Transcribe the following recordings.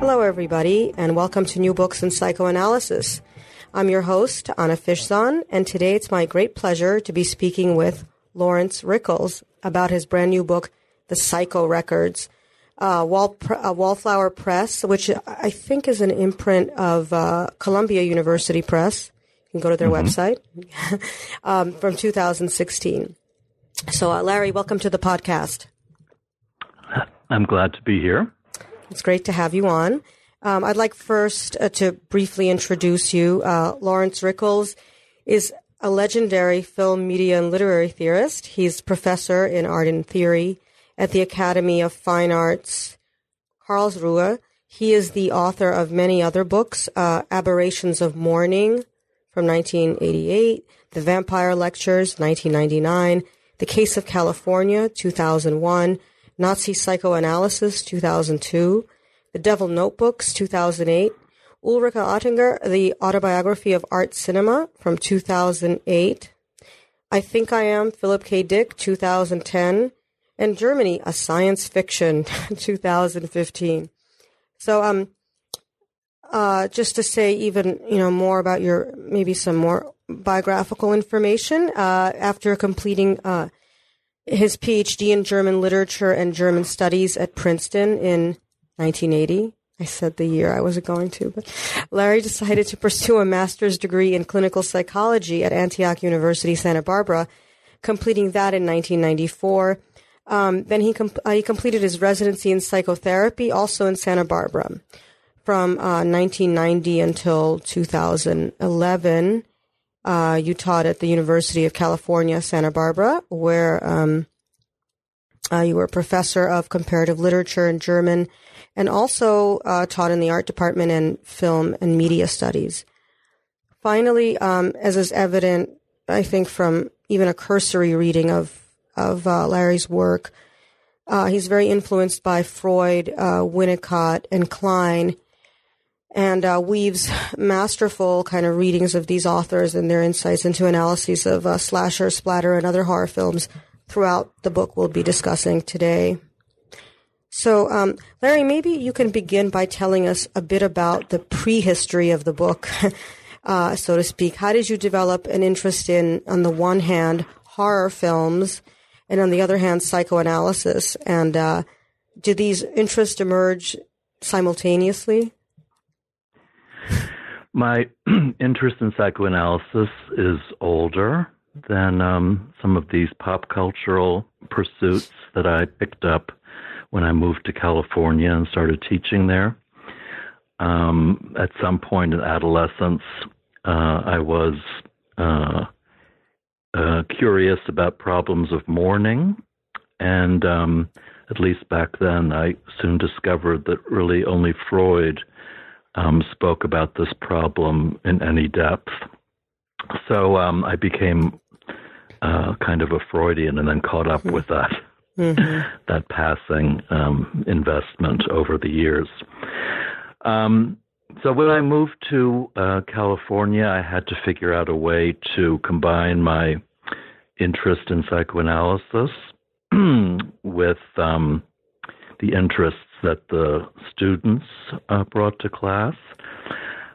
Hello, everybody, and welcome to New Books in Psychoanalysis. I'm your host, Anna Fishzon, and today it's my great pleasure to be speaking with Laurence Rickels about his brand new book, The Psycho Records. Uh, Wall, uh, Wallflower Press, which I think is an imprint of uh, Columbia University Press. You can go to their mm-hmm. website um, from 2016. So, uh, Larry, welcome to the podcast. I'm glad to be here. It's great to have you on. Um, I'd like first uh, to briefly introduce you. Uh, Laurence Rickels is a legendary film, media, and literary theorist. He's professor in art and theory at the Academy of Fine Arts, Karlsruhe. He is the author of many other books, uh, Aberrations of Mourning from 1988, The Vampire Lectures, 1999, The Case of California, 2001, Nazi Psychoanalysis, 2002, The Devil Notebooks, 2008, Ulrike Ottinger, The Autobiography of Art Cinema from 2008, I Think I Am, Philip K. Dick, 2010, and Germany, A Science Fiction, 2015. So, um, uh, just to say even, you know, more about your, maybe some more biographical information, uh, after completing, uh, his PhD in German literature and German studies at Princeton in 1980. I said the year I wasn't going to, but Larry decided to pursue a master's degree in clinical psychology at Antioch University, Santa Barbara, completing that in 1994. Um, then he, com- uh, he completed his residency in psychotherapy, also in Santa Barbara, from uh, 1990 until 2011 uh, you taught at the University of California, Santa Barbara, where um, uh, you were a professor of comparative literature and German, and also uh, taught in the art department and film and media studies. Finally, um, as is evident, I think from even a cursory reading of of uh, Larry's work, uh, he's very influenced by Freud, uh, Winnicott, and Klein and uh, weaves masterful kind of readings of these authors and their insights into analyses of uh, slasher, splatter, and other horror films throughout the book we'll be discussing today. So, um, Larry, maybe you can begin by telling us a bit about the prehistory of the book, uh, so to speak. How did you develop an interest in, on the one hand, horror films, and on the other hand, psychoanalysis? And uh, did these interests emerge simultaneously? My interest in psychoanalysis is older than um, some of these pop cultural pursuits that I picked up when I moved to California and started teaching there. Um, at some point in adolescence, uh, I was uh, uh, curious about problems of mourning, and um, at least back then, I soon discovered that really only Freud um, spoke about this problem in any depth. So um, I became uh, kind of a Freudian and then caught up with that. Mm-hmm. that passing um, investment over the years. Um, so when I moved to uh, California, I had to figure out a way to combine my interest in psychoanalysis with um, the interests that the students uh, brought to class.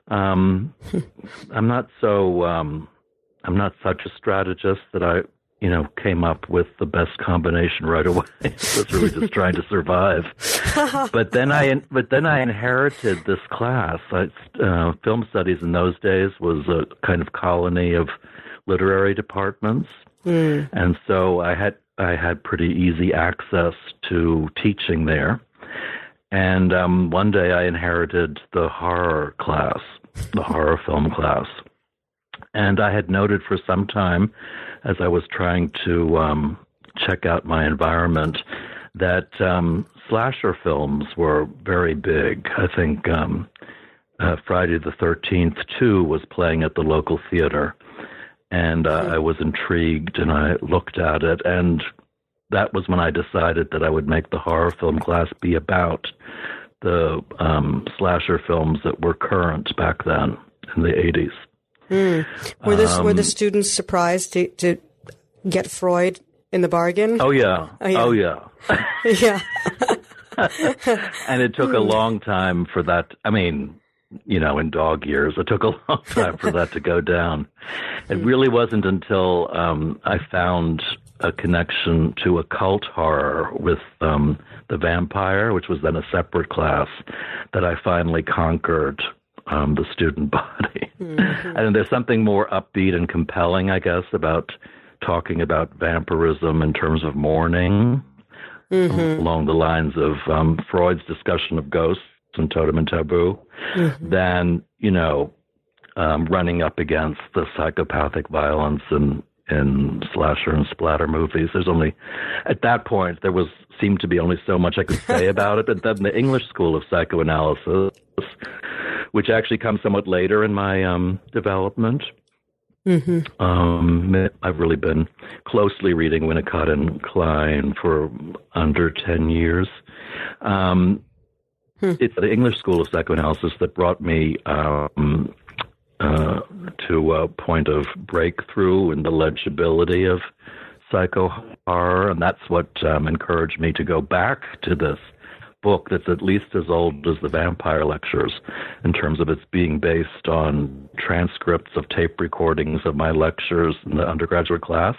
Um, I'm not so um, I'm not such a strategist that I you know came up with the best combination right away. I was really just trying to survive. but then I but then I inherited this class. I, uh, film studies in those days was a kind of colony of literary departments, mm. and so I had I had pretty easy access to teaching there. And um, one day I inherited the horror class, the horror film class. And I had noted for some time, as I was trying to um, check out my environment, that um, slasher films were very big. I think um, uh, Friday the 13th, 2 was playing at the local theater. And uh, I was intrigued and I looked at it. And that was when I decided that I would make the horror film class be about the um, slasher films that were current back then in the 80s. Mm. Were, this, um, were the students surprised to, to get Freud in the bargain? Oh, yeah. Oh, yeah. Oh, yeah. yeah. and it took a long time for that. I mean, you know, in dog years. It took a long time for that to go down. It hmm. really wasn't until um, I found a connection to occult horror with um, the vampire, which was then a separate class, that I finally conquered um, the student body. Mm-hmm. and there's something more upbeat and compelling, I guess, about talking about vampirism in terms of mourning, mm-hmm. along the lines of um, Freud's discussion of ghosts and totem and taboo, mm-hmm. than you know um, running up against the psychopathic violence and in slasher and splatter movies. There's only at that point there was seemed to be only so much I could say about it. But then the English school of psychoanalysis, which actually comes somewhat later in my um, development. Mm-hmm. Um, I've really been closely reading Winnicott and Klein for under 10 years. Um, hmm. It's the English School of Psychoanalysis that brought me um, uh, to a point of breakthrough in the legibility of psycho horror, and that's what um, encouraged me to go back to this book that's at least as old as the Vampire Lectures in terms of its being based on transcripts of tape recordings of my lectures in the undergraduate class.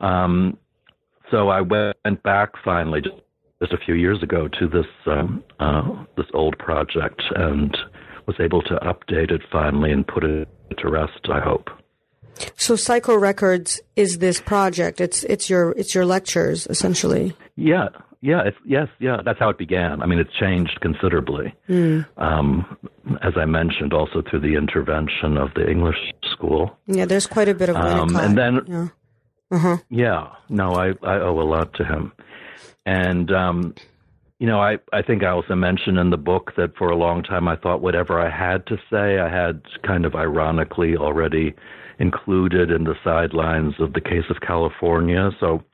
Um, so I went back finally just, just a few years ago to this um, uh, this old project and was able to update it finally and put it to rest. I hope. So Psycho Records is this project. It's it's your it's your lectures essentially. Yeah, yeah, it's, yes, yeah. That's how it began. I mean, it's changed considerably. Mm. Um, as I mentioned, also through the intervention of the English school. Yeah, there's quite a bit of um, and then yeah. Uh-huh. yeah, no, I I owe a lot to him, and um, you know, I, I think I also mentioned in the book that for a long time I thought whatever I had to say, I had kind of ironically already included in the sidelines of the case of California. So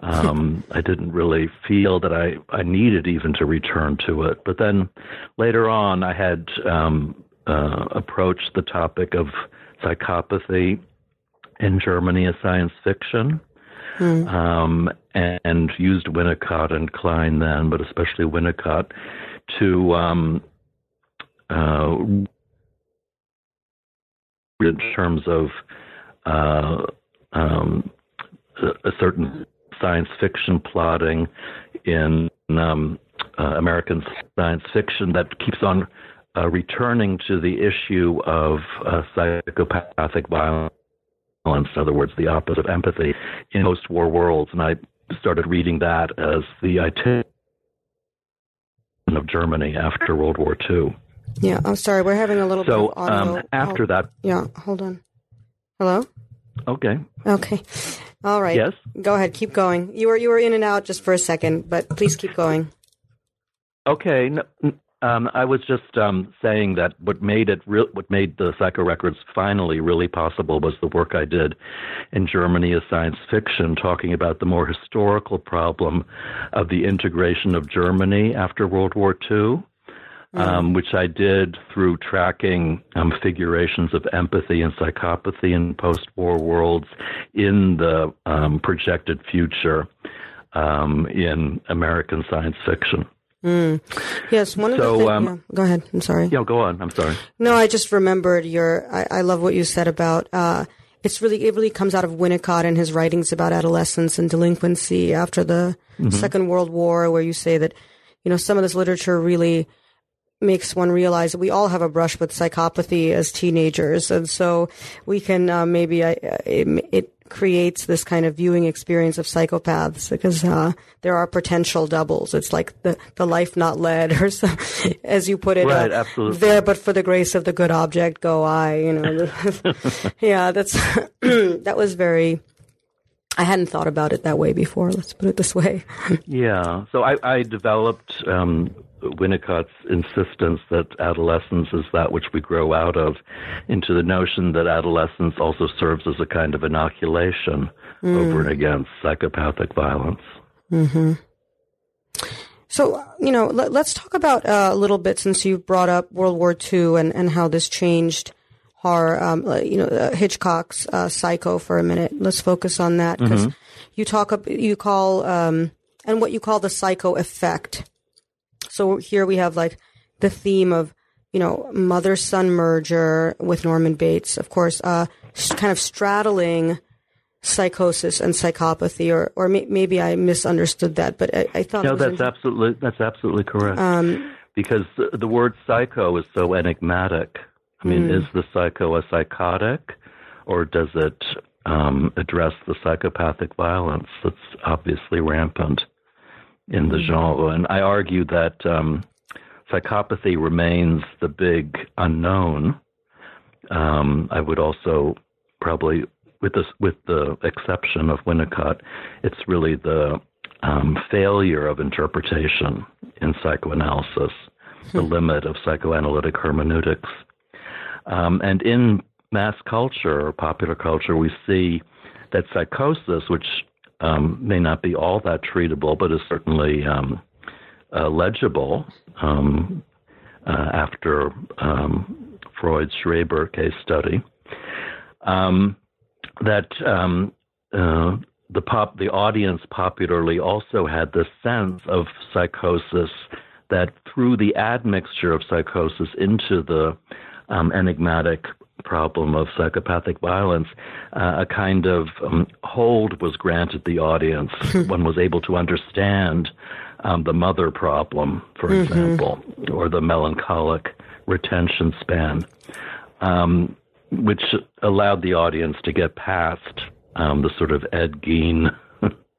um, I didn't really feel that I, I needed even to return to it. But then later on, I had um, uh, approached the topic of psychopathy in Germany as science fiction. Mm. Um, and, and, used Winnicott and Klein then, but especially Winnicott, to um, uh, in terms of uh, um, a certain science fiction plotting in um, uh, American science fiction that keeps on uh, returning to the issue of uh, psychopathic violence in other words, the opposite of empathy in post-war worlds. And I started reading that as the itinerary of Germany after World War II. Yeah, I'm sorry, we're having a little so, bit of audio. Um, after hold, that, yeah, hold on. Hello. Okay. Okay. All right. Yes. Go ahead. Keep going. You were you were in and out just for a second, but please keep going. Okay. No, um, I was just um, saying that what made it re- what made the Psycho Records finally really possible was the work I did in Germany as science fiction, talking about the more historical problem of the integration of Germany after World War II. Mm-hmm. Um, which I did through tracking um, figurations of empathy and psychopathy in post-war worlds in the um, projected future um, in American science fiction. Mm. Yes, one of so, the things. Um, yeah. Go ahead. I'm sorry. Yeah, go on. I'm sorry. No, I just remembered your. I, I love what you said about. Uh, it's really it really comes out of Winnicott and his writings about adolescence and delinquency after the mm-hmm. Second World War, where you say that you know some of this literature really makes one realize that we all have a brush with psychopathy as teenagers, and so we can uh, maybe uh, it, it, creates this kind of viewing experience of psychopaths because uh, there are potential doubles. It's like the the life not led, or some, as you put it, right? Uh, absolutely. There, but for the grace of the good object, go I. You know, yeah, that's that was very I hadn't thought about it that way before. Let's put it this way. yeah. So I, I, before. Let's put it this way. yeah. So I, I developed um, Winnicott's insistence that adolescence is that which we grow out of, into the notion that adolescence also serves as a kind of inoculation mm. over and against psychopathic violence. Mm-hmm. So, you know, let, us talk about uh, a little bit since you brought up World War II and, and how this changed horror, um, you know, uh, Hitchcock's uh, Psycho for a minute. Let's focus on that because mm-hmm. you talk, you call, um, and what you call the psycho effect. So here we have like the theme of, you know, mother son merger with Norman Bates, of course, uh, kind of straddling psychosis and psychopathy, or or may, maybe I misunderstood that, but I, I thought no, that's absolutely that's absolutely correct. Um, because the, the word psycho is so enigmatic. I mean, mm. is the psycho a psychotic, or does it um, address the psychopathic violence that's obviously rampant in the mm. genre? And I argue that um, psychopathy remains the big unknown. Um, I would also probably, with the with the exception of Winnicott, it's really the um, failure of interpretation in psychoanalysis, the hmm. limit of psychoanalytic hermeneutics. Um, and in mass culture or popular culture, we see that psychosis, which um, may not be all that treatable, but is certainly um, uh, legible um, uh, after um, Freud's Schreber case study, um, that um, uh, the pop the audience popularly also had the sense of psychosis that through the admixture of psychosis into the enigmatic problem of psychopathic violence, uh, a kind of um, hold was granted the audience. Hmm. One was able to understand um, the mother problem, for mm-hmm. example, or the melancholic retention span, um, which allowed the audience to get past um, the sort of Ed Gein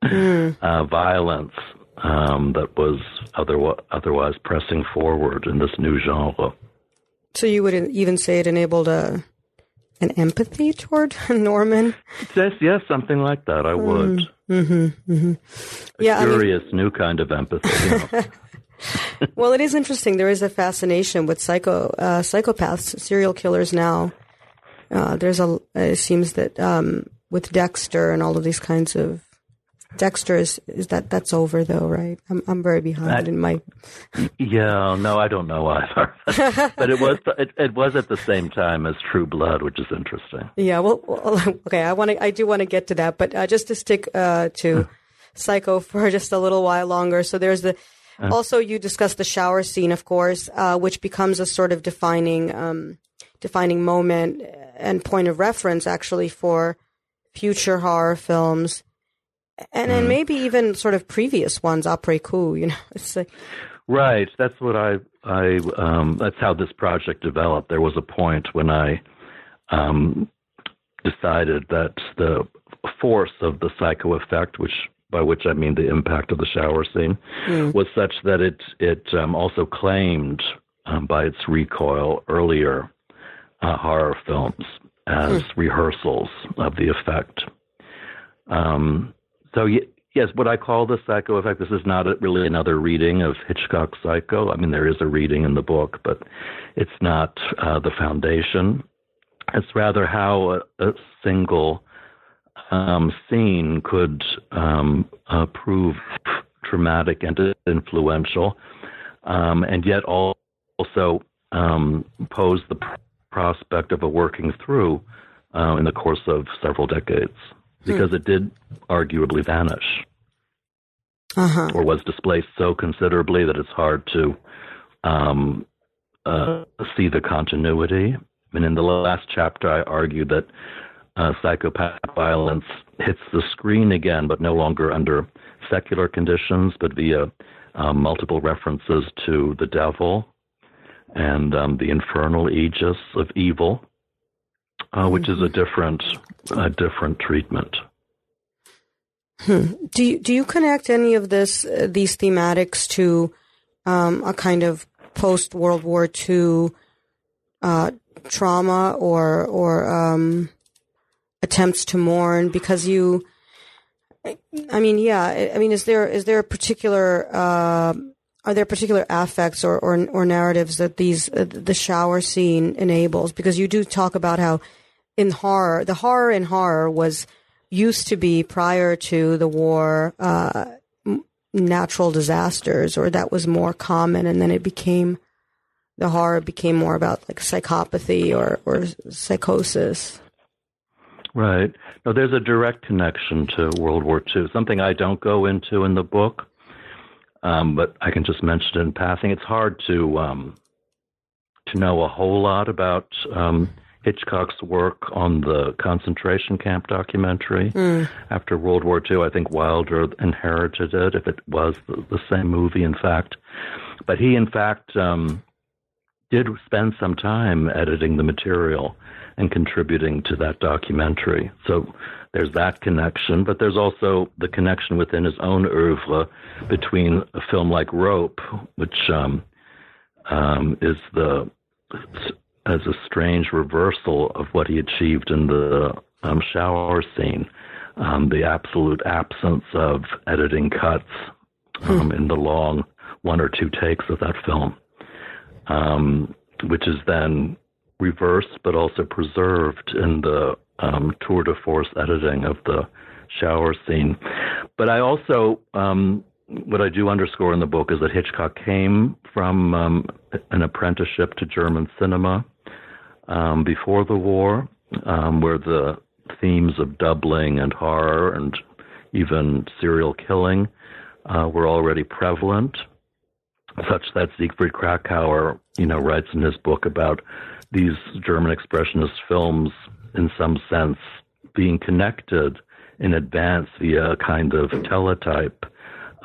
mm. uh, violence um, that was otherwise, otherwise pressing forward in this new genre. So you would even say it enabled a an empathy toward Norman? Yes, yes, something like that. I would. Mm-hmm, mm-hmm. A yeah, curious I mean, new kind of empathy. You know. well, it is interesting. There is a fascination with psycho uh, psychopaths, serial killers. Now, uh, there's a. It seems that um, with Dexter and all of these kinds of Dexter is, is that that's over though, right? I'm I'm very behind in my. Yeah, no, I don't know either. but it was it, it was at the same time as True Blood, which is interesting. Yeah, well, well okay, I want to I do want to get to that, but uh, just to stick uh, to Psycho for just a little while longer. So there's the also you discussed the shower scene, of course, uh, which becomes a sort of defining um, defining moment and point of reference actually for future horror films and then mm. maybe even sort of previous ones après coup. You know, it's like right. That's what I I um, that's how this project developed. There was a point when I um, decided that the force of the psycho effect, which by which I mean the impact of the shower scene, mm. was such that it it um, also claimed um, by its recoil earlier uh, horror films as mm. rehearsals of the effect. Um, so yes, what I call the psycho effect. This is not really another reading of Hitchcock's Psycho. I mean, there is a reading in the book, but it's not uh, the foundation. It's rather how a, a single um, scene could um, uh, prove traumatic and influential, um, and yet also um, pose the prospect of a working through uh, in the course of several decades because hmm. it did arguably vanish uh-huh. or was displaced so considerably that it's hard to um, uh, see the continuity. I mean, in the last chapter, I argued that uh, psychopath violence hits the screen again, but no longer under secular conditions, but via um, multiple references to the devil and um, the infernal aegis of evil uh, which is a mm-hmm. different a different treatment. Hmm. Do you, do you connect any of this uh, these thematics to um, a kind of post World War II uh, trauma or or um, attempts to mourn? Because you I mean, yeah. I mean, is there is there a particular uh, are there particular affects or, or, or narratives that these uh, the shower scene enables? Because you do talk about how in horror, the horror in horror was used to be prior to the war uh, natural disasters, or that was more common, and then it became the horror became more about like psychopathy or or psychosis. Right. No, there's a direct connection to World War II. Something I don't go into in the book, um, but I can just mention it in passing. It's hard to um, to know a whole lot about um, Hitchcock's work on the concentration camp documentary mm. after World War II. I think Wilder inherited it, if it was the, the same movie, in fact. But he, in fact, um, did spend some time editing the material and contributing to that documentary. So there's that connection, but there's also the connection within his own oeuvre between a film like Rope, which um, um, is the as a strange reversal of what he achieved in the um, shower scene, um, the absolute absence of editing cuts um, hmm. in the long one or two takes of that film, um, which is then reversed but also preserved in the um, tour de force editing of the shower scene. But I also, um, what I do underscore in the book is that Hitchcock came from um, an apprenticeship to German cinema um, before the war, um, where the themes of doubling and horror and even serial killing uh, were already prevalent, such that Siegfried Kracauer, you know, writes in his book about these German expressionist films, in some sense, being connected in advance via a kind of teletype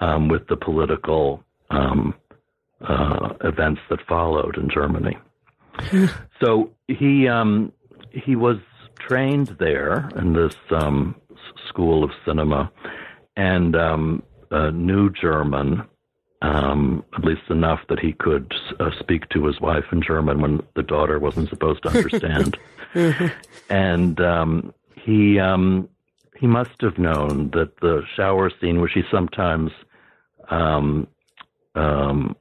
um, with the political um, uh, events that followed in Germany. so he um, he was trained there in this um, school of cinema and um, uh, knew German um, at least enough that he could uh, speak to his wife in German when the daughter wasn't supposed to understand. mm-hmm. And um, he um, he must have known that the shower scene, which he sometimes um, um,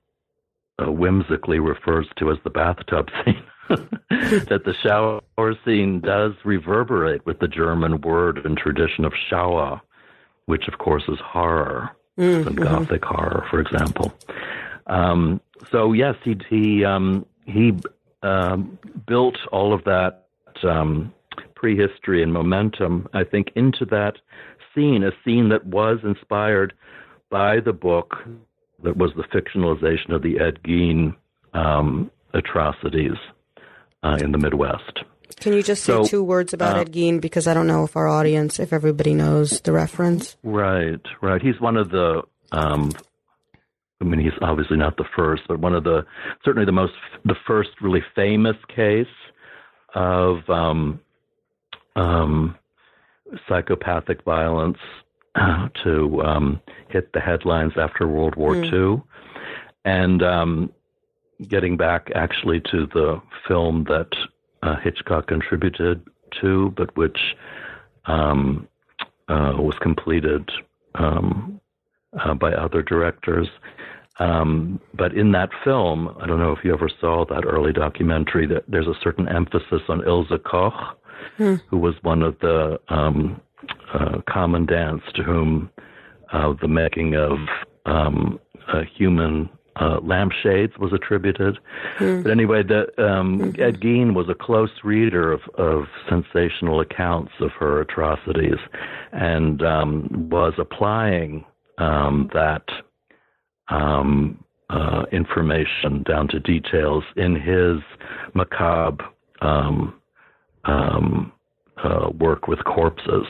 uh, whimsically refers to as the bathtub scene, that the shower scene does reverberate with the German word and tradition of Schauer, which of course is horror mm-hmm. Gothic horror, for example. Um, so yes, he he um, he um, built all of that um, prehistory and momentum, I think, into that scene, a scene that was inspired by the book that was the fictionalization of the Ed Gein um, atrocities uh, in the Midwest. Can you just say so, two words about uh, Ed Gein because I don't know if our audience, if everybody knows the reference. Right, right. He's one of the. Um, I mean, he's obviously not the first, but one of the certainly the most the first really famous case of um, um, psychopathic violence to um, hit the headlines after World War mm. II, and um, getting back actually to the film that uh, Hitchcock contributed to, but which um, uh, was completed um, uh, by other directors. Um, but in that film, I don't know if you ever saw that early documentary. That there's a certain emphasis on Ilse Koch, hmm. who was one of the um, uh, commandants to whom uh, the making of um, human uh, lampshades was attributed. Mm. But anyway, the, um, mm-hmm. Ed Gein was a close reader of, of sensational accounts of her atrocities and um, was applying um, that um, uh, information down to details in his macabre um, um, uh, work with corpses.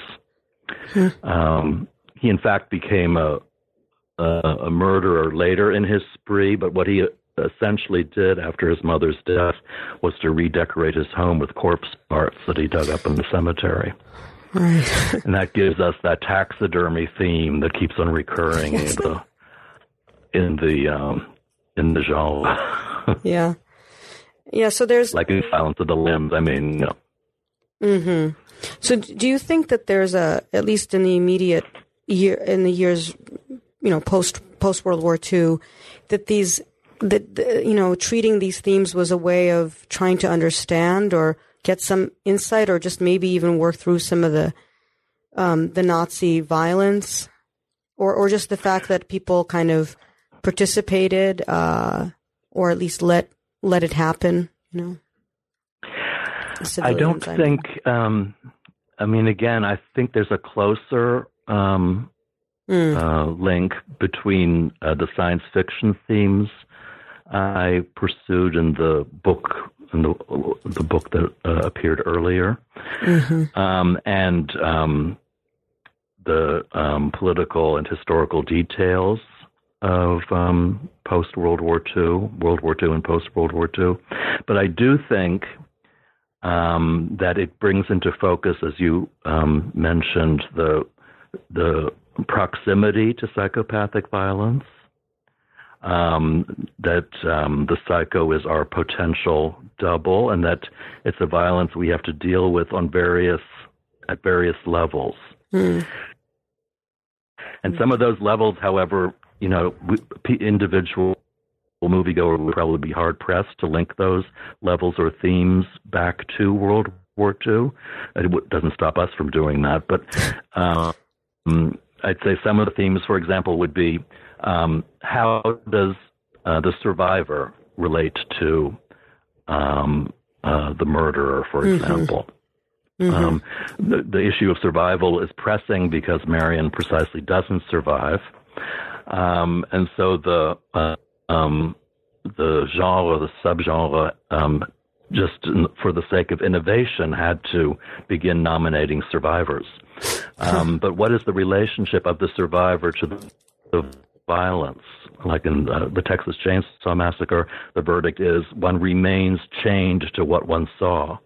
Mm. he, in fact, became a, uh, a murderer later in his spree, but what he essentially did after his mother's death was to redecorate his home with corpse parts that he dug up in the cemetery. Right. and that gives us that taxidermy theme that keeps on recurring in the in the um, in the genre. yeah, yeah. So there's like in Silence of the Lambs. I mean, you know. Mm-hmm. So do you think that there's a at least in the immediate year in the years, you know, post post World War II, that these that the, you know treating these themes was a way of trying to understand or get some insight or just maybe even work through some of the um, the Nazi violence or or just the fact that people kind of participated uh, or at least let let it happen you know I don't think um, I mean again I think there's a closer um, mm. uh, link between uh, the science fiction themes I pursued in the book in the the book that uh, appeared earlier, mm-hmm. um, and um, the um, political and historical details of um, post World War II, World War II, and post World War II. But I do think um, that it brings into focus, as you um, mentioned, the the proximity to psychopathic violence um, that um, the psycho is our potential double, and that it's a violence we have to deal with on various at various levels. Mm. And some of those levels, however, you know, individual moviegoer would probably be hard pressed to link those levels or themes back to World War II. It doesn't stop us from doing that, but um, I'd say some of the themes, for example, would be um, how does uh, the survivor relate to um, uh, the murderer, for mm-hmm. example? Mm-hmm. Um, the, the, issue of survival is pressing because Marion precisely doesn't survive, um, and so the uh, um, the genre, the subgenre, um, just for the sake of innovation, had to begin nominating survivors. Um, but what is the relationship of the survivor to the, the violence. Like in uh, the Texas Chainsaw Massacre, the verdict is one remains chained to what one saw.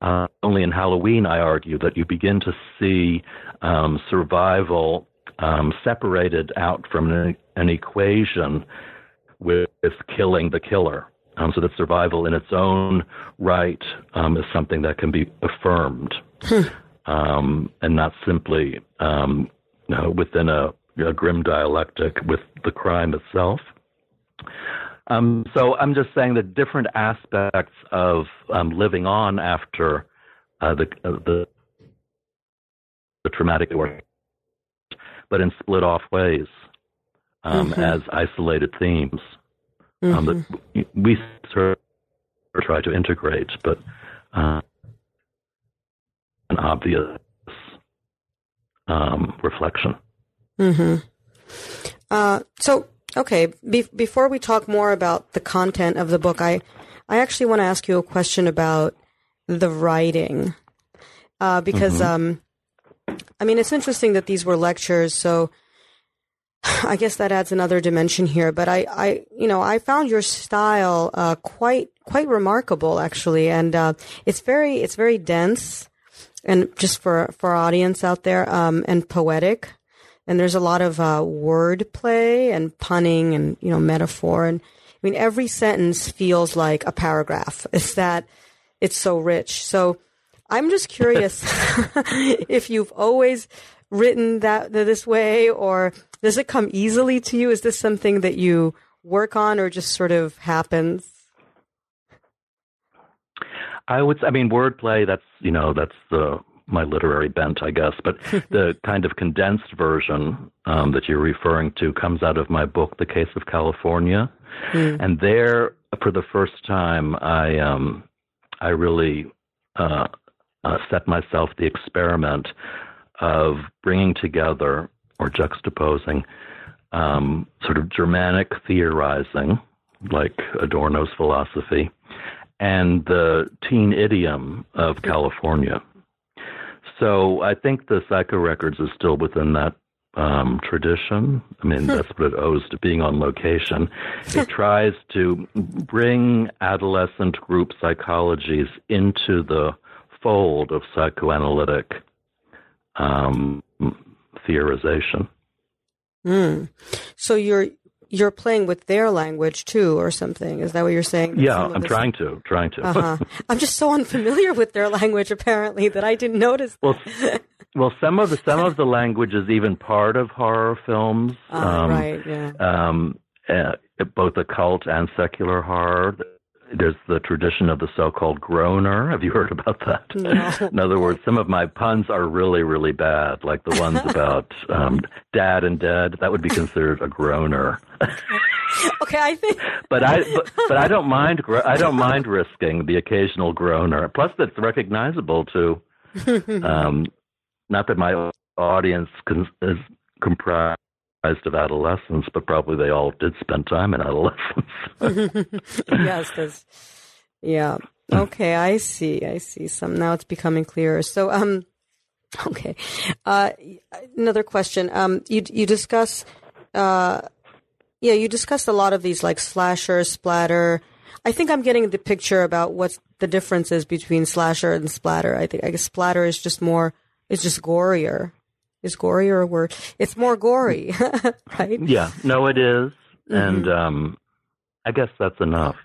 Uh, only in Halloween, I argue that you begin to see um, survival um, separated out from an, an equation with, with, killing the killer. Um, so that survival in its own right um, is something that can be affirmed hmm. um, and not simply um, you know, within a a grim dialectic with the crime itself. Um, so I'm just saying that different aspects of um, living on after uh, the, uh, the, the traumatic work, but in split off ways um, mm-hmm. as isolated themes mm-hmm. that we try to integrate, but uh, an obvious um, reflection. Hmm. Uh, so, okay. Be- before we talk more about the content of the book, I, I actually want to ask you a question about the writing, uh, because, mm-hmm. um, I mean, it's interesting that these were lectures, so I guess that adds another dimension here. But I, I, you know, I found your style uh, quite, quite remarkable, actually, and uh, it's very, it's very dense, and just for for audience out there, um, and poetic and there's a lot of uh, word play and punning and you know metaphor and I mean every sentence feels like a paragraph. It's that it's so rich. So I'm just curious if you've always written that this way or does it come easily to you? Is this something that you work on or just sort of happens? I would. I mean, wordplay. That's you know that's the my literary bent, I guess. But the kind of condensed version um, that you're referring to comes out of my book, The Case of California, mm. and there, for the first time, I um, I really uh, uh, set myself the experiment of bringing together or juxtaposing um, sort of Germanic theorizing, like Adorno's philosophy, and the teen idiom of California. So I think the Psycho Records is still within that um, tradition. I mean, that's what it owes to being on location. It tries to bring adolescent group psychologies into the fold of psychoanalytic um, theorization. Mm. So you're you're playing with their language too, or something. Is that what you're saying? Yeah, I'm trying to, trying to. Uh-huh. I'm just so unfamiliar with their language, apparently, that I didn't notice. Well, well, some of the some of the language is even part of horror films. Uh, um, right. Yeah. Um, uh, both occult and secular horror. There's the tradition of the so-called groaner. Have you heard about that? No. In other words, some of my puns are really, really bad, like the ones about um, dad and dead. That would be considered a groaner. okay, I think. but I, but, but I don't mind. I don't mind risking the occasional groaner. Plus, that's recognizable too. Um, not that my audience is comprised of adolescents, but probably they all did spend time in adolescence. yes, because yeah. Okay, I see. I see. Some now it's becoming clearer. So, um, okay. Uh, another question. Um, you you discuss, uh, yeah, you discussed a lot of these like slasher, splatter. I think I'm getting the picture about what the difference is between slasher and splatter. I think I guess splatter is just more, it's just gorier. Is gorier a word? It's more gory, right? Yeah, no, it is. Mm-hmm. and um, I guess that's enough.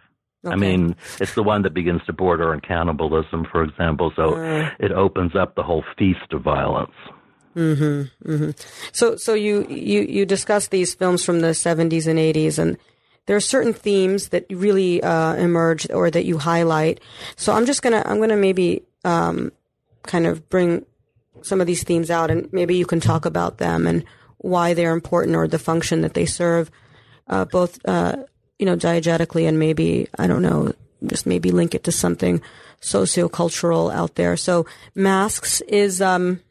Okay. I mean, it's the one that begins to border on cannibalism, for example. So uh, it opens up the whole feast of violence. Mm-hmm, mm-hmm. So, so you you you discuss these films from the seventies and eighties, and there are certain themes that really uh, emerge or that you highlight. So, I'm just gonna I'm gonna maybe um, kind of bring some of these themes out, and maybe you can talk about them and why they're important or the function that they serve, uh, both uh, you know diegetically and maybe I don't know, just maybe link it to something sociocultural out there. So, masks is um,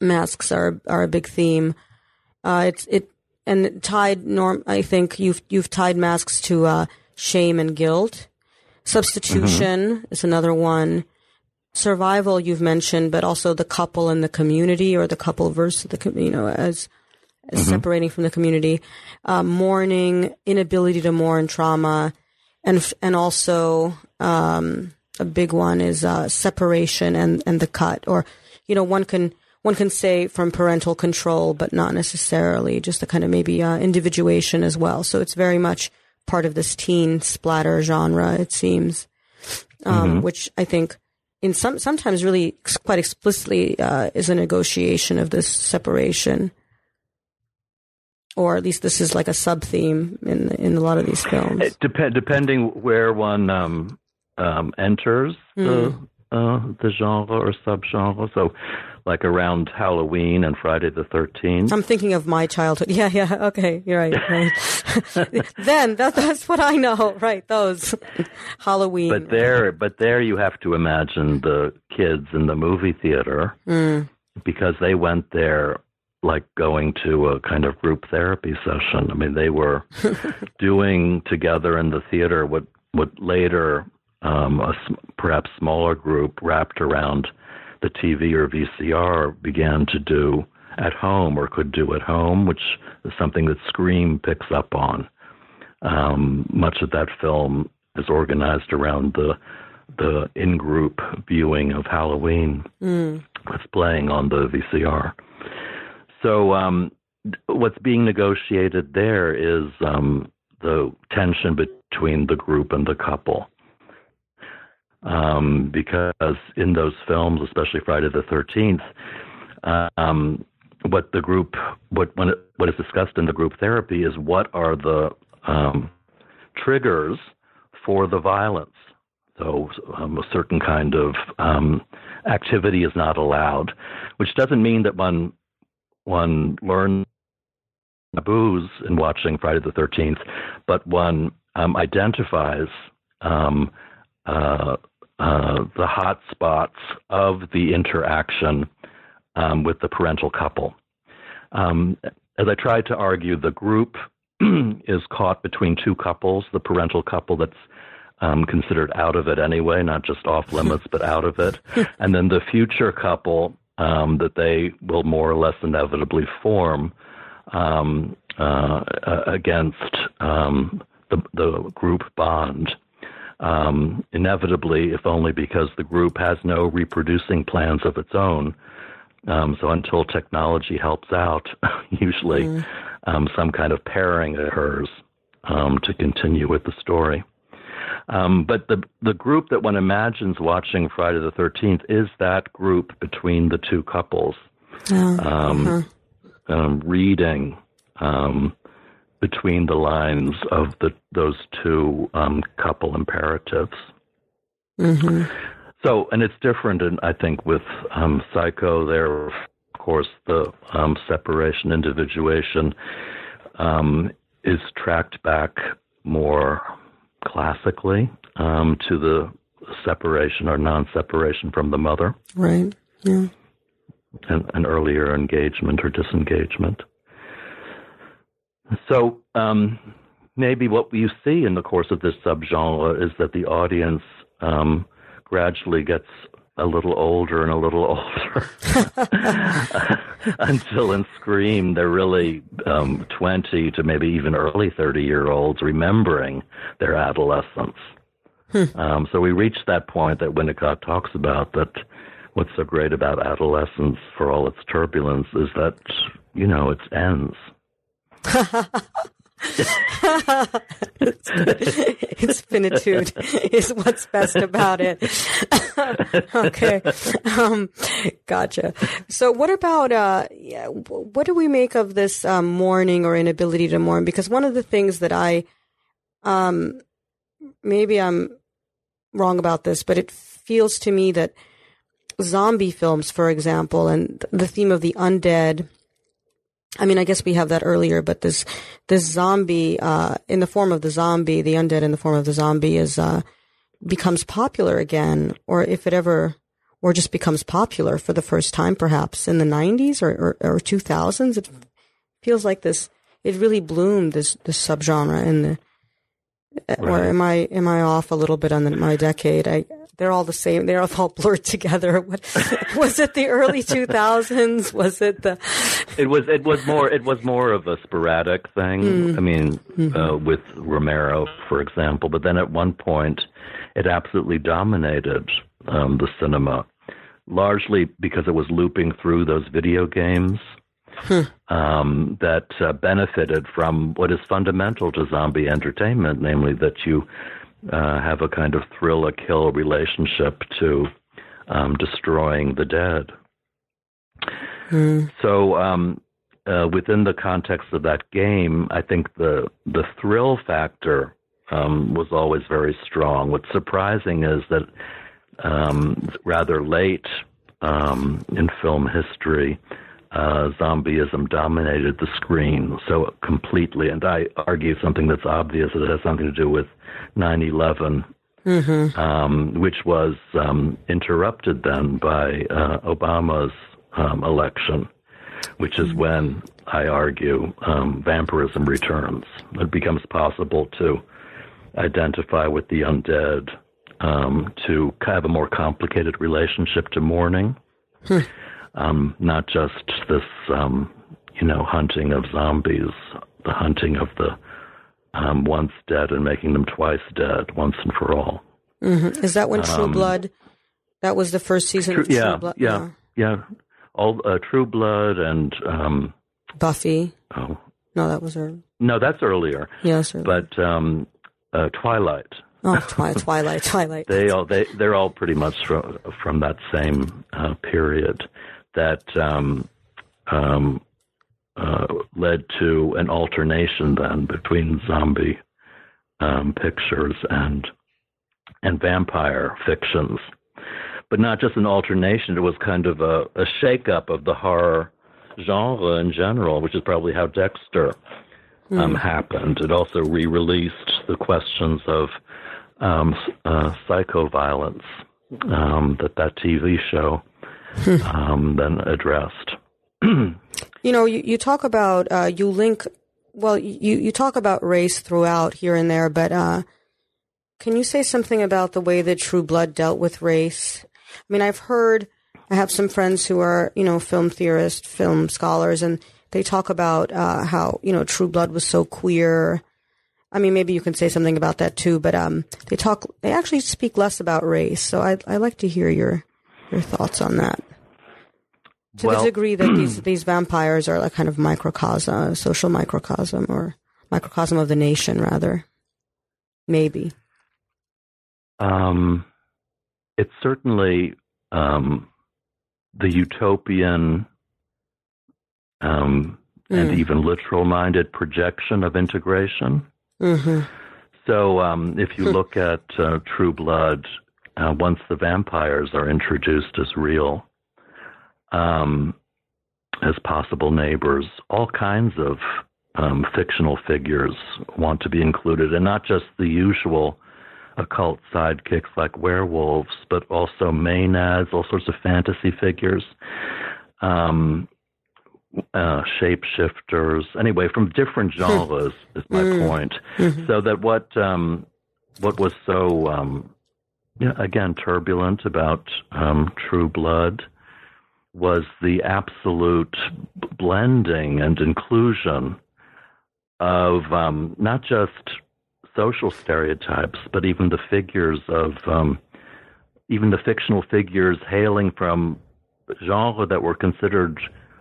masks are are a big theme. Uh, it's it and tied norm. I think you've you've tied masks to uh, shame and guilt. Substitution mm-hmm. is another one. Survival you've mentioned, but also the couple and the community, or the couple versus the you know as, as mm-hmm. separating from the community. Uh, mourning, inability to mourn trauma, and and also um, a big one is uh, separation and and the cut, or you know one can one can say from parental control, but not necessarily, just a kind of maybe uh, individuation as well. So it's very much part of this teen splatter genre, it seems, um, mm-hmm. which I think in some sometimes really quite explicitly uh, is a negotiation of this separation, or at least this is like a sub theme in in a lot of these films. It dep- depending where one um, um, enters mm. the uh, the genre or subgenre. So like around Halloween and Friday the 13th. I'm thinking of my childhood. Yeah, yeah. Okay, you're right. right. then that, that's what I know. Right, those Halloween. But there, but there, you have to imagine the kids in the movie theater mm. because they went there like going to a kind of group therapy session. I mean, they were doing together in the theater what what later um, a perhaps smaller group wrapped around the TV or VCR began to do at home or could do at home, which is something that Scream picks up on. Um, much of that film is organized around the the in-group viewing of Halloween mm. that's playing on the VCR. So um, what's being negotiated there is um, the tension between the group and the couple um, because in those films, especially Friday the Thirteenth, um, what the group what when it, what is discussed in the group therapy is what are the um, triggers for the violence. So um, a certain kind of um, activity is not allowed, which doesn't mean that one one learns taboos in watching Friday the Thirteenth, but one um, identifies um, uh, uh, the hot spots of the interaction um, with the parental couple. Um, as I tried to argue, the group is caught between two couples the parental couple that's um, considered out of it anyway, not just off limits, but out of it, and then the future couple um, that they will more or less inevitably form um, uh, against um, the, the group bond um, inevitably, if only because the group has no reproducing plans of its own. Um, so until technology helps out, usually mm. um, some kind of pairing occurs um, to continue with the story. Um, but the the group that one imagines watching Friday the Thirteenth is that group between the two couples, Oh, um, uh-huh. um, reading um, between the lines of the those two um, couple imperatives. hmm So, and it's different, and I think with um, Psycho, there, of course, the um, separation, individuation um, is tracked back more classically um, to the separation or non-separation from the mother, Right. Yeah. and an earlier engagement or disengagement. So, um, maybe what you see in the course of this subgenre is that the audience um, gradually gets a little older and a little older until in Scream they're really um, 20 to maybe even early 30 year olds remembering their adolescence. Um, so we reach that point that Winnicott talks about that what's so great about adolescence for all its turbulence is that, you know, it ends. its finitude is what's best about it. okay. Um, gotcha. So what about, uh, what do we make of this um, mourning or inability to mourn? Because one of the things that I, um, maybe I'm wrong about this, but it feels to me that zombie films, for example, and the theme of the undead, I mean, I guess we have that earlier, but this this zombie uh, in the form of the zombie, the undead in the form of the zombie, is uh, becomes popular again, or if it ever, or just becomes popular for the first time, perhaps in the '90s or or, or 2000s. It feels like this. It really bloomed this this subgenre in the. Or am I am I off a little bit on the, my decade? I they're all the same. They're all blurred together. What, was it the early 2000s? Was it the It was it was more it was more of a sporadic thing. I mean, uh, with Romero, for example. But then at one point, it absolutely dominated um, the cinema, largely because it was looping through those video games um, that uh, benefited from what is fundamental to zombie entertainment, namely that you uh, have a kind of thrill a kill relationship to um, destroying the dead. So, um, uh, within the context of that game, I think the the thrill factor um, was always very strong. What's surprising is that um, rather late um, in film history, uh, zombieism dominated the screen so completely. And I argue something that's obvious that it has something to do with 9 11 um, which was um, interrupted then by uh, Obama's um, election, which is when I argue um, vampirism returns. It becomes possible to identify with the undead, um, to have a more complicated relationship to mourning, um, not just this, um, you know, hunting of zombies, the hunting of the um, once dead and making them twice dead once and for all. Is that when True Blood? That was the first season of True yeah, Blood. yeah, yeah. All uh, True Blood and um, Buffy. oh No, that was her. no, that's earlier. Yes. Her. But um, uh, Twilight. oh, Twi- Twilight. Twilight. They all they they're all pretty much from from that same uh, period that um, um, uh, led to an alternation then between zombie um, pictures and and vampire fictions, but not just an alternation. It was kind of a, a shakeup of the horror genre in general, which is probably how Dexter um, happened. It also re-released the questions of um, uh, psycho-violence um, that that TV show um, then addressed. You know, you, you talk about uh, you link. Well, you you talk about race throughout here and there, but uh, can you say something about the way that True Blood dealt with race? I mean, I've heard. I have some friends who are you know film theorists, film scholars, and they talk about uh, how you know True Blood was so queer. I mean, maybe you can say something about that too, but um, they talk. They actually speak less about race, so I I like to hear your your thoughts on that. To Well- the degree that these these vampires are like kind of microcosm, social microcosm, or microcosm of the nation, rather. Maybe. um, it's certainly um, the utopian um, mm. and even literal minded projection of integration. Mm-hmm. So um, if you hmm. look at uh, True Blood, uh, once the vampires are introduced as real, um, as possible neighbors, all kinds of um, fictional figures want to be included, and not just the usual occult sidekicks like werewolves, but also maenads, all sorts of fantasy figures, um, uh, shapeshifters. Anyway, from different genres is my mm. point. Mm-hmm. So that what um, what was so um, yeah, again turbulent about um, True Blood was the absolute blending and inclusion of um, not just social stereotypes, but even the figures of um, even the fictional figures hailing from genre that were considered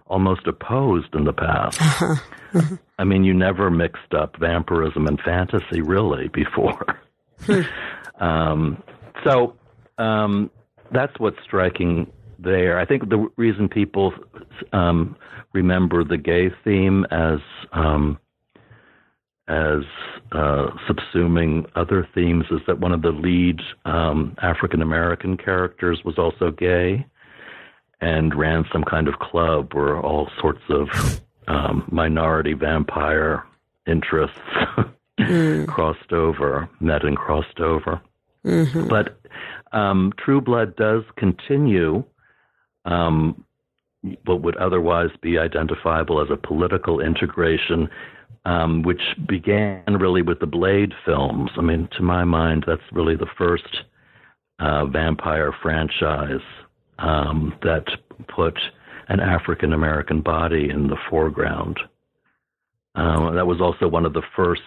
almost opposed in the past. Uh-huh. I mean, you never mixed up vampirism and fantasy really before. Hmm. um, so um, that's what's striking there. I think the reason people um, remember the gay theme as um, as uh, subsuming other themes is that one of the lead um, African American characters was also gay and ran some kind of club where all sorts of um, minority vampire interests mm. crossed over, met and crossed over. Mm-hmm. But um, True Blood does continue um, what would otherwise be identifiable as a political integration um, which began really with the Blade films. I mean, to my mind, that's really the first uh, vampire franchise um, that put an African American body in the foreground. Uh, that was also one of the first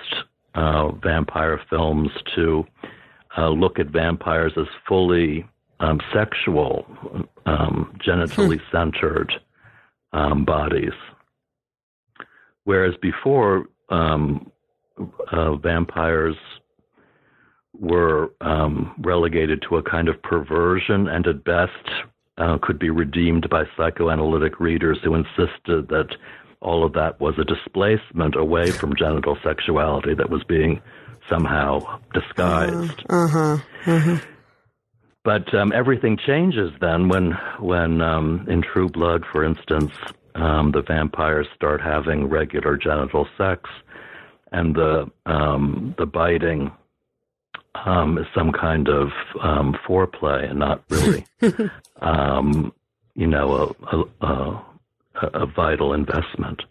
uh, vampire films to uh, look at vampires as fully um, sexual, um, genitally hmm. centered um, bodies. Whereas before, um, uh, vampires were um, relegated to a kind of perversion and at best uh, could be redeemed by psychoanalytic readers who insisted that all of that was a displacement away from genital sexuality that was being somehow disguised. Uh-huh. Uh-huh. But um, everything changes then when, when um, in True Blood, for instance, um, the vampires start having regular genital sex, and the um, the biting um, is some kind of um, foreplay and not really, um, you know, a, a, a, a vital investment.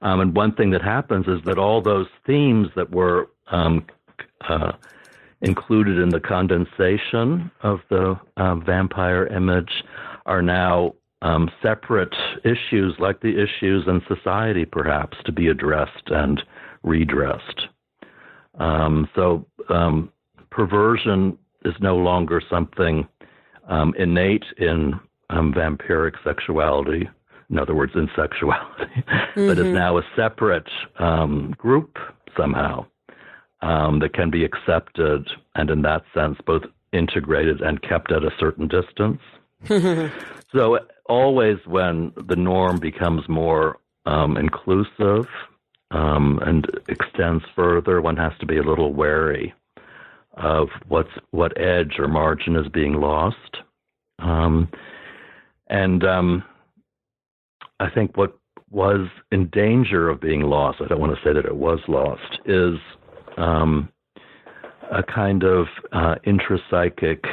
Um, and one thing that happens is that all those themes that were um, uh, included in the condensation of the uh, vampire image are now um, separate issues, like the issues in society, perhaps, to be addressed and redressed. Um, so um, perversion is no longer something um, innate in um, vampiric sexuality. In other words, in sexuality, mm-hmm. but is now a separate um, group somehow that can be accepted and, in that sense, both integrated and kept at a certain distance. so always when the norm becomes more um, inclusive um, and extends further, one has to be a little wary of what's what edge or margin is being lost. Um, and um, I think what was in danger of being lost, I don't want to say that it was lost, is um, a kind of uh, intrapsychic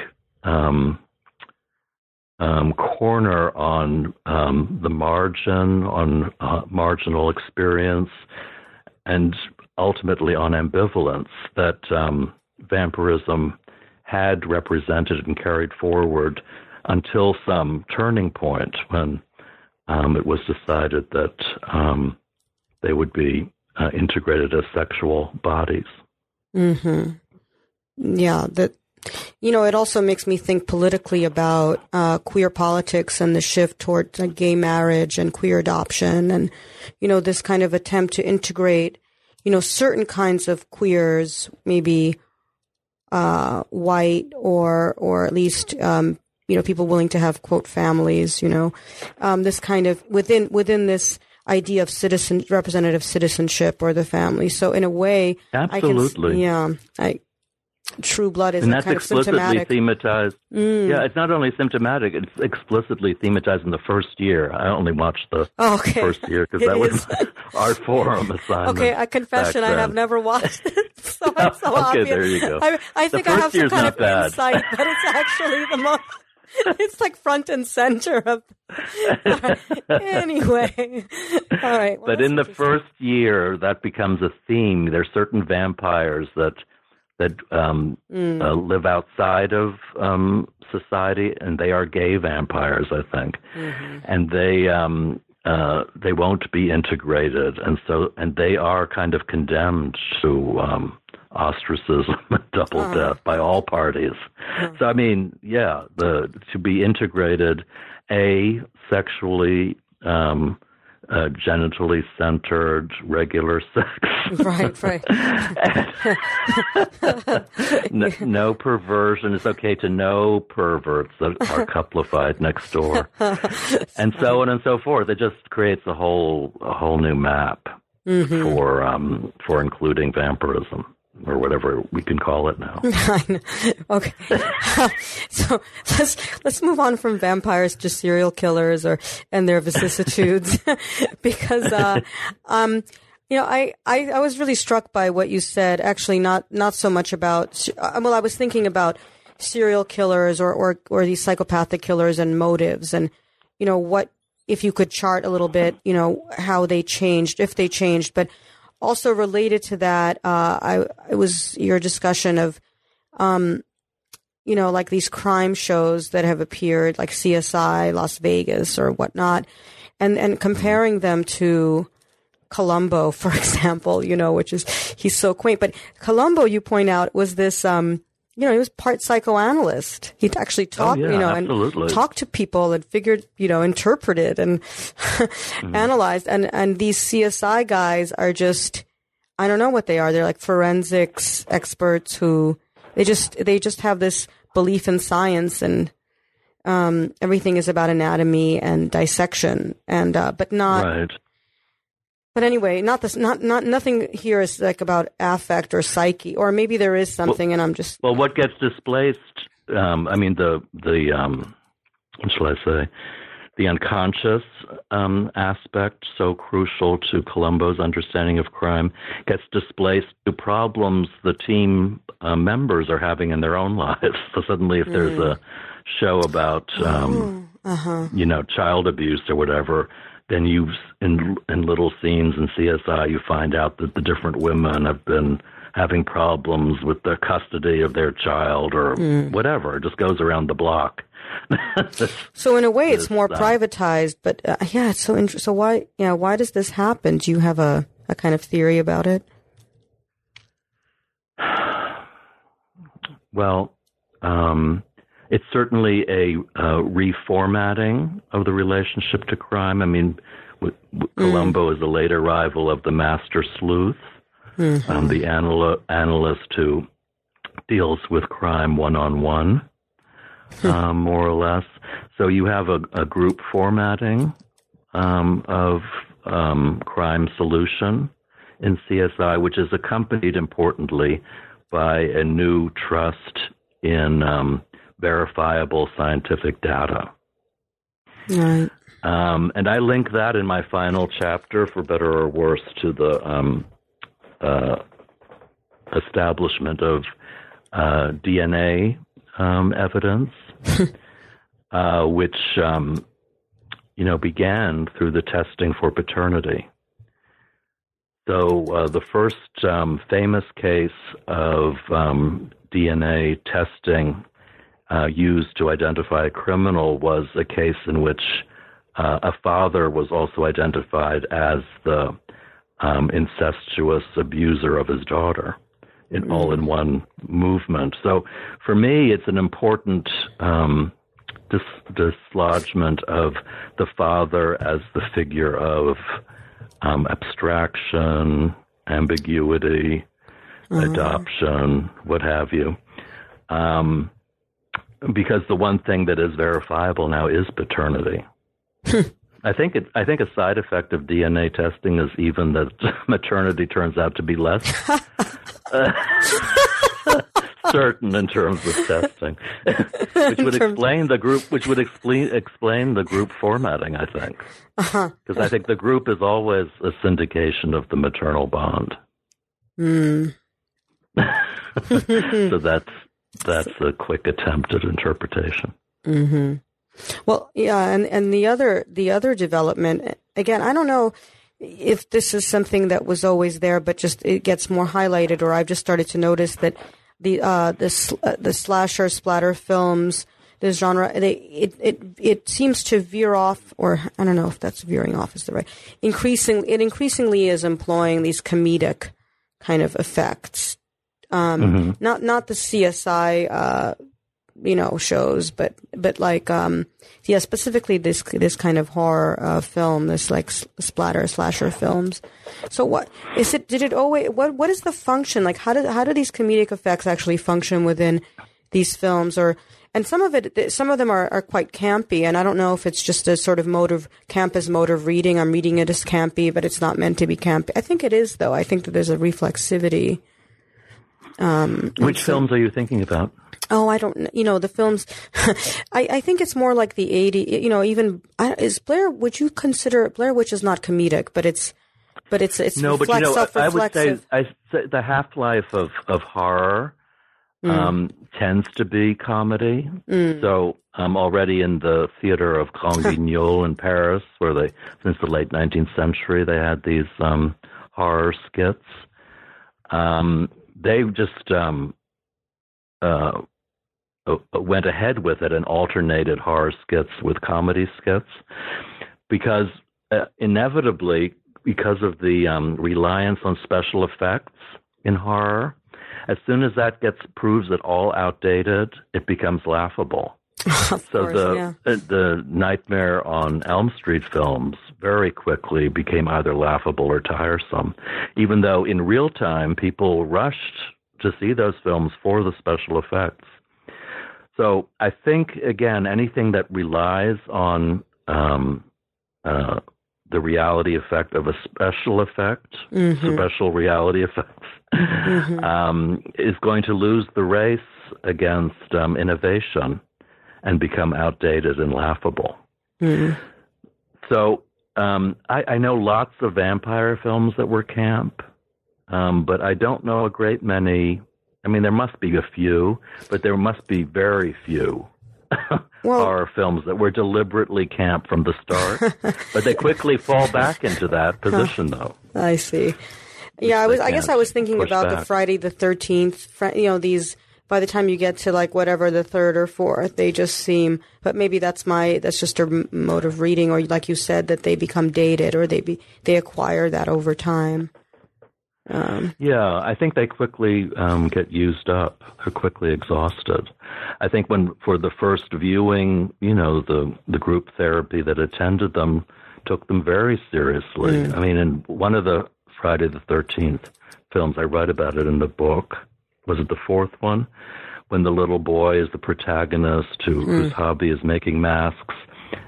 um, um, corner on um, the margin, on uh, marginal experience, and ultimately on ambivalence that um, vampirism had represented and carried forward until some turning point when um, it was decided that they would be uh, integrated as sexual bodies. Hmm. Yeah. That you know, it also makes me think politically about uh, queer politics and the shift toward uh, gay marriage and queer adoption, and you know, this kind of attempt to integrate, you know, certain kinds of queers, maybe uh, white or or at least um, you know people willing to have quote families. You know, um, this kind of within within this idea of citizen representative citizenship or the family. So in a way, absolutely, I can, yeah, I True Blood is and that's kind explicitly of symptomatic. thematized. Mm. Yeah, it's not only symptomatic; it's explicitly thematized in the first year. I only watched the Oh, okay. first year because that was our forum assignment. Okay, a confession: I have never watched it, so I'm so Okay, obvious. there you go. I, I think I have some kind of bad. insight, but it's actually the most. It's like front and center of. anyway, all right. what but in the would you say? first year, that becomes a theme. There's certain vampires that that um, Mm. uh, live outside of um, society, and they are gay vampires, I think, Mm-hmm. and they um, uh, they won't be integrated, and so and they are kind of condemned to um, ostracism and double Uh-huh. death by all parties. So I mean, yeah, the to be integrated, a sexually. Um, uh, genitally centered regular sex. right, right. no, no perversion. It's okay to know perverts that are couplified next door, and so on and so forth. It just creates a whole a whole new map Mm-hmm. for um, for including vampirism or whatever we can call it now. Okay, so let's let's move on from vampires to serial killers or and their vicissitudes, because uh, um, you know I, I I was really struck by what you said. Actually, not not so much about uh, well, I was thinking about serial killers or or or these psychopathic killers and motives and you know what if you could chart a little bit, you know how they changed, if they changed, but also related to that, uh, I it was your discussion of um, you know, like these crime shows that have appeared, like CSI, Las Vegas, or whatnot, and and comparing them to Columbo, for example, you know, which is he's so quaint. But Columbo, you point out, was this, um, you know, he was part psychoanalyst. He'd actually talk, Oh, yeah, you know, absolutely. and talk to people and figured, you know, interpreted and Mm-hmm. analyzed. And and these CSI guys are just, I don't know what they are. They're like forensics experts who they just they just have this belief in science and um, everything is about anatomy and dissection and uh, but not right. But anyway not this not not nothing here is like about affect or psyche or maybe there is something and I'm just Well, what gets displaced? Um, I mean, the the um, what shall I say? The unconscious um, aspect, so crucial to Columbo's understanding of crime, gets displaced to problems the team uh, members are having in their own lives. So suddenly, if there's a show about um, uh-huh you know, child abuse or whatever, then you in in little scenes in CSI you find out that the different women have been having problems with the custody of their child or whatever. It just goes around the block. so in a way it's more privatized but uh, yeah it's so interesting so why yeah why does this happen do you have a a kind of theory about it well, um, it's certainly a uh, reformatting of the relationship to crime. I mean, w- w- Columbo is a late arrival of the master sleuth, um, the anal- analyst who deals with crime one on one, more or less. So you have a, a group formatting um, of um, crime solution in CSI, which is accompanied importantly by a new trust in um, verifiable scientific data. right Um, and I link that in my final chapter, for better or worse, to the um, uh, establishment of uh, DNA um, evidence, uh, which um, you know began through the testing for paternity. So uh, the first um, famous case of um, DNA testing uh, used to identify a criminal was a case in which uh, a father was also identified as the um, incestuous abuser of his daughter, in all in one movement. So, for me, it's an important um, dis- dislodgement of the father as the figure of um, abstraction, ambiguity, adoption, what have you. Um, because the one thing that is verifiable now is paternity. I think it. I think a side effect of DNA testing is even that maternity turns out to be less uh, certain in terms of testing, which would explain the group. Which would explain explain the group formatting. I think because uh-huh. I think the group is always a syndication of the maternal bond. Mm. so that's that's a quick attempt at interpretation. Mm-hmm. Well, yeah, and, and the other the other development again, I don't know if this is something that was always there, but just it gets more highlighted, or I've just started to notice that the uh, the uh, the slasher splatter films, this genre, they, it it it seems to veer off, or I don't know if that's veering off is the right. Increasing, it increasingly is employing these comedic kind of effects. Um, mm-hmm. Not not the CSI uh, you know shows, but but like um, yeah, specifically this this kind of horror uh, film, this like splatter slasher films. So what is it? Did it always what what is the function like? How do how do these comedic effects actually function within these films or? And some of it, some of them are, are quite campy, and I don't know if it's just a sort of mode of campus mode of reading. I'm reading it as campy, but it's not meant to be campy. I think it is, though. I think that there's a reflexivity. Um, Which so, films are you thinking about? Oh, I don't. You know the films. I, I think it's more like the eighty. You know, even is Blair. Would you consider Blair Witch is not comedic, but it's but it's it's no. But you know, I would say I the half life of of horror mm. um, tends to be comedy. Mm. So um, already in the theater of Grand Guignol in Paris, where they since the late nineteenth century they had these um, horror skits. Um, they just um, uh, uh, went ahead with it and alternated horror skits with comedy skits because uh, inevitably, because of the um, reliance on special effects in horror, as soon as that gets proves at all outdated, it becomes laughable. so course, the yeah. Uh, the Nightmare on Elm Street films very quickly became either laughable or tiresome, even though in real time people rushed to see those films for the special effects. So I think again, anything that relies on um, uh, the reality effect of a special effect, mm-hmm. special reality effects, mm-hmm. um, is going to lose the race against um, innovation and become outdated and laughable. Mm-hmm. So um, I, I, know lots of vampire films that were camp, um, but I don't know a great many I mean, there must be a few, but there must be very few well, horror films that were deliberately camp from the start. but they quickly fall back into that position, though. I see. Yeah, I was. I guess I was thinking about back. the Friday the Thirteenth. You know, these. By the time you get to like whatever the third or fourth, they just seem. But maybe that's my. That's just a mode of reading, or like you said, that they become dated, or they be they acquire that over time. Um, yeah, I think they quickly um, get used up. They're quickly exhausted. I think when for the first viewing, you know, the the group therapy that attended them took them very seriously. Mm. I mean, in one of the Friday the Thirteenth films, I write about it in the book. Was it the fourth one? When the little boy is the protagonist who, mm. whose hobby is making masks,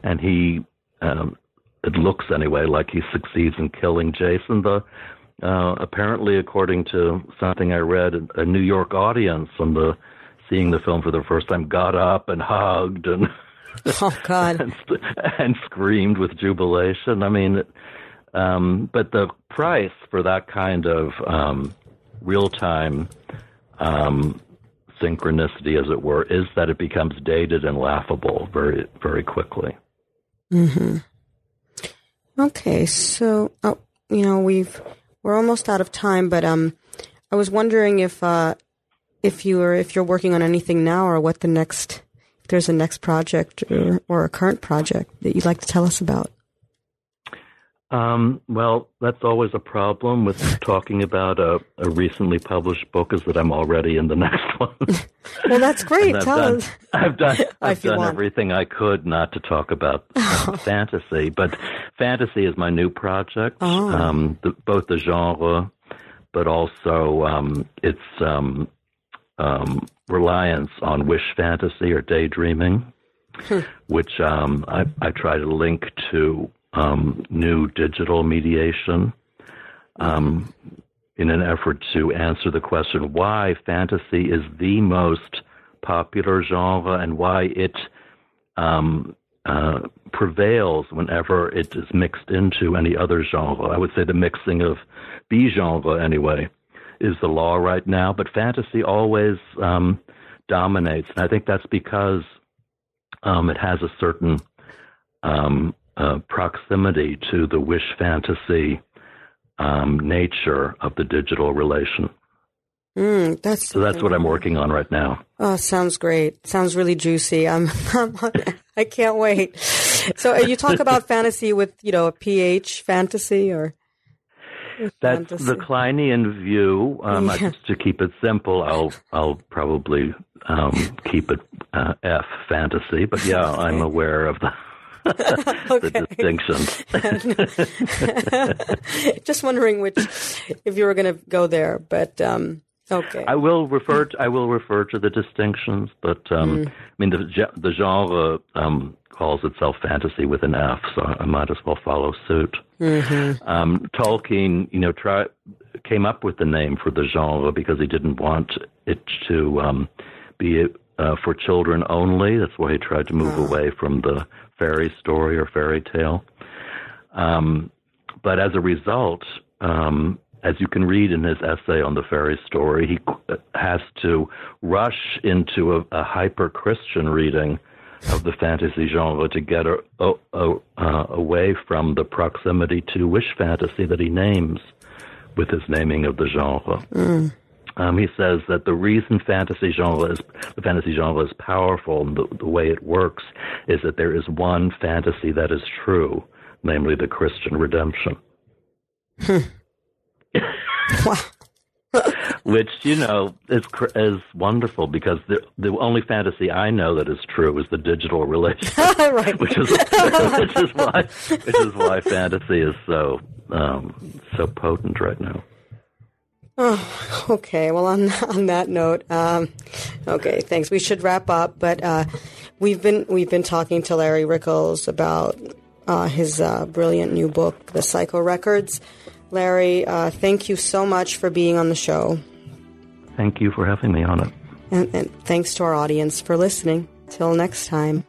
and he, um, it looks anyway like he succeeds in killing Jason. The uh, apparently, according to something I read, a New York audience on the seeing the film for the first time got up and hugged and oh god and, and, screamed with jubilation. I mean, um, but the price for that kind of um, real time um, synchronicity, as it were, is that it becomes dated and laughable very very quickly. Hmm. Okay, so oh, you know we've we're almost out of time, but um, I was wondering if uh, if you are if you're working on anything now, or what the next if there's a next project or, or a current project that you'd like to tell us about. Um, well, that's always a problem with talking about a, a, recently published book is that I'm already in the next one. well, that's great. Tell done, us. I've done, I've done everything I could not to talk about um, fantasy, but fantasy is my new project. Oh. Um, the, both the genre, but also um, it's um, um, reliance on wish fantasy or daydreaming, which um, I, I, try to link to um, new digital mediation um, in an effort to answer the question why fantasy is the most popular genre and why it um, uh, prevails whenever it is mixed into any other genre. I would say the mixing of B genre, anyway, is the law right now, but fantasy always um, dominates. And I think that's because um, it has a certain um, uh, proximity to the wish fantasy um, nature of the digital relation. Mm, that's so that's what I'm working on right now. Oh, sounds great. Sounds really juicy. I'm, I'm I can't wait. So uh, you talk about fantasy with, you know, a PH fantasy or that's fantasy. the Kleinian view. Um, yeah. Just to keep it simple, I'll I'll probably um, keep it uh, F fantasy. But yeah, okay. I'm aware of the the distinction. Just wondering which, if you were going to go there, but um, okay. I will refer. To, I will refer to the distinctions, but um, mm. I mean the the genre um, calls itself fantasy with an F, so I might as well follow suit. Mm-hmm. Um, Tolkien, you know, try, came up with the name for the genre because he didn't want it to um, be uh, for children only. That's why he tried to move oh. away from the fairy story or fairy tale. Um, but as a result, um, as you can read in his essay on the fairy story, he has to rush into a, a hyper Christian reading of the fantasy genre to get a, a, uh, away from the proximity to wish fantasy that he names with his naming of the genre. Mm. Um, he says that the reason fantasy genre is the fantasy genre is powerful and the, the way it works is that there is one fantasy that is true, namely the Christian redemption. Which you know is is wonderful because the the only fantasy I know that is true is the digital relationship, right. which is which is why which is why fantasy is so um, so potent right now. Oh, okay. Well, on on that note, um, okay, thanks. We should wrap up, but uh, we've been we've been talking to Larry Rickels about uh, his uh, brilliant new book, The Psycho Records. Larry, uh, thank you so much for being on the show. Thank you for having me on it. And, and thanks to our audience for listening. Till next time.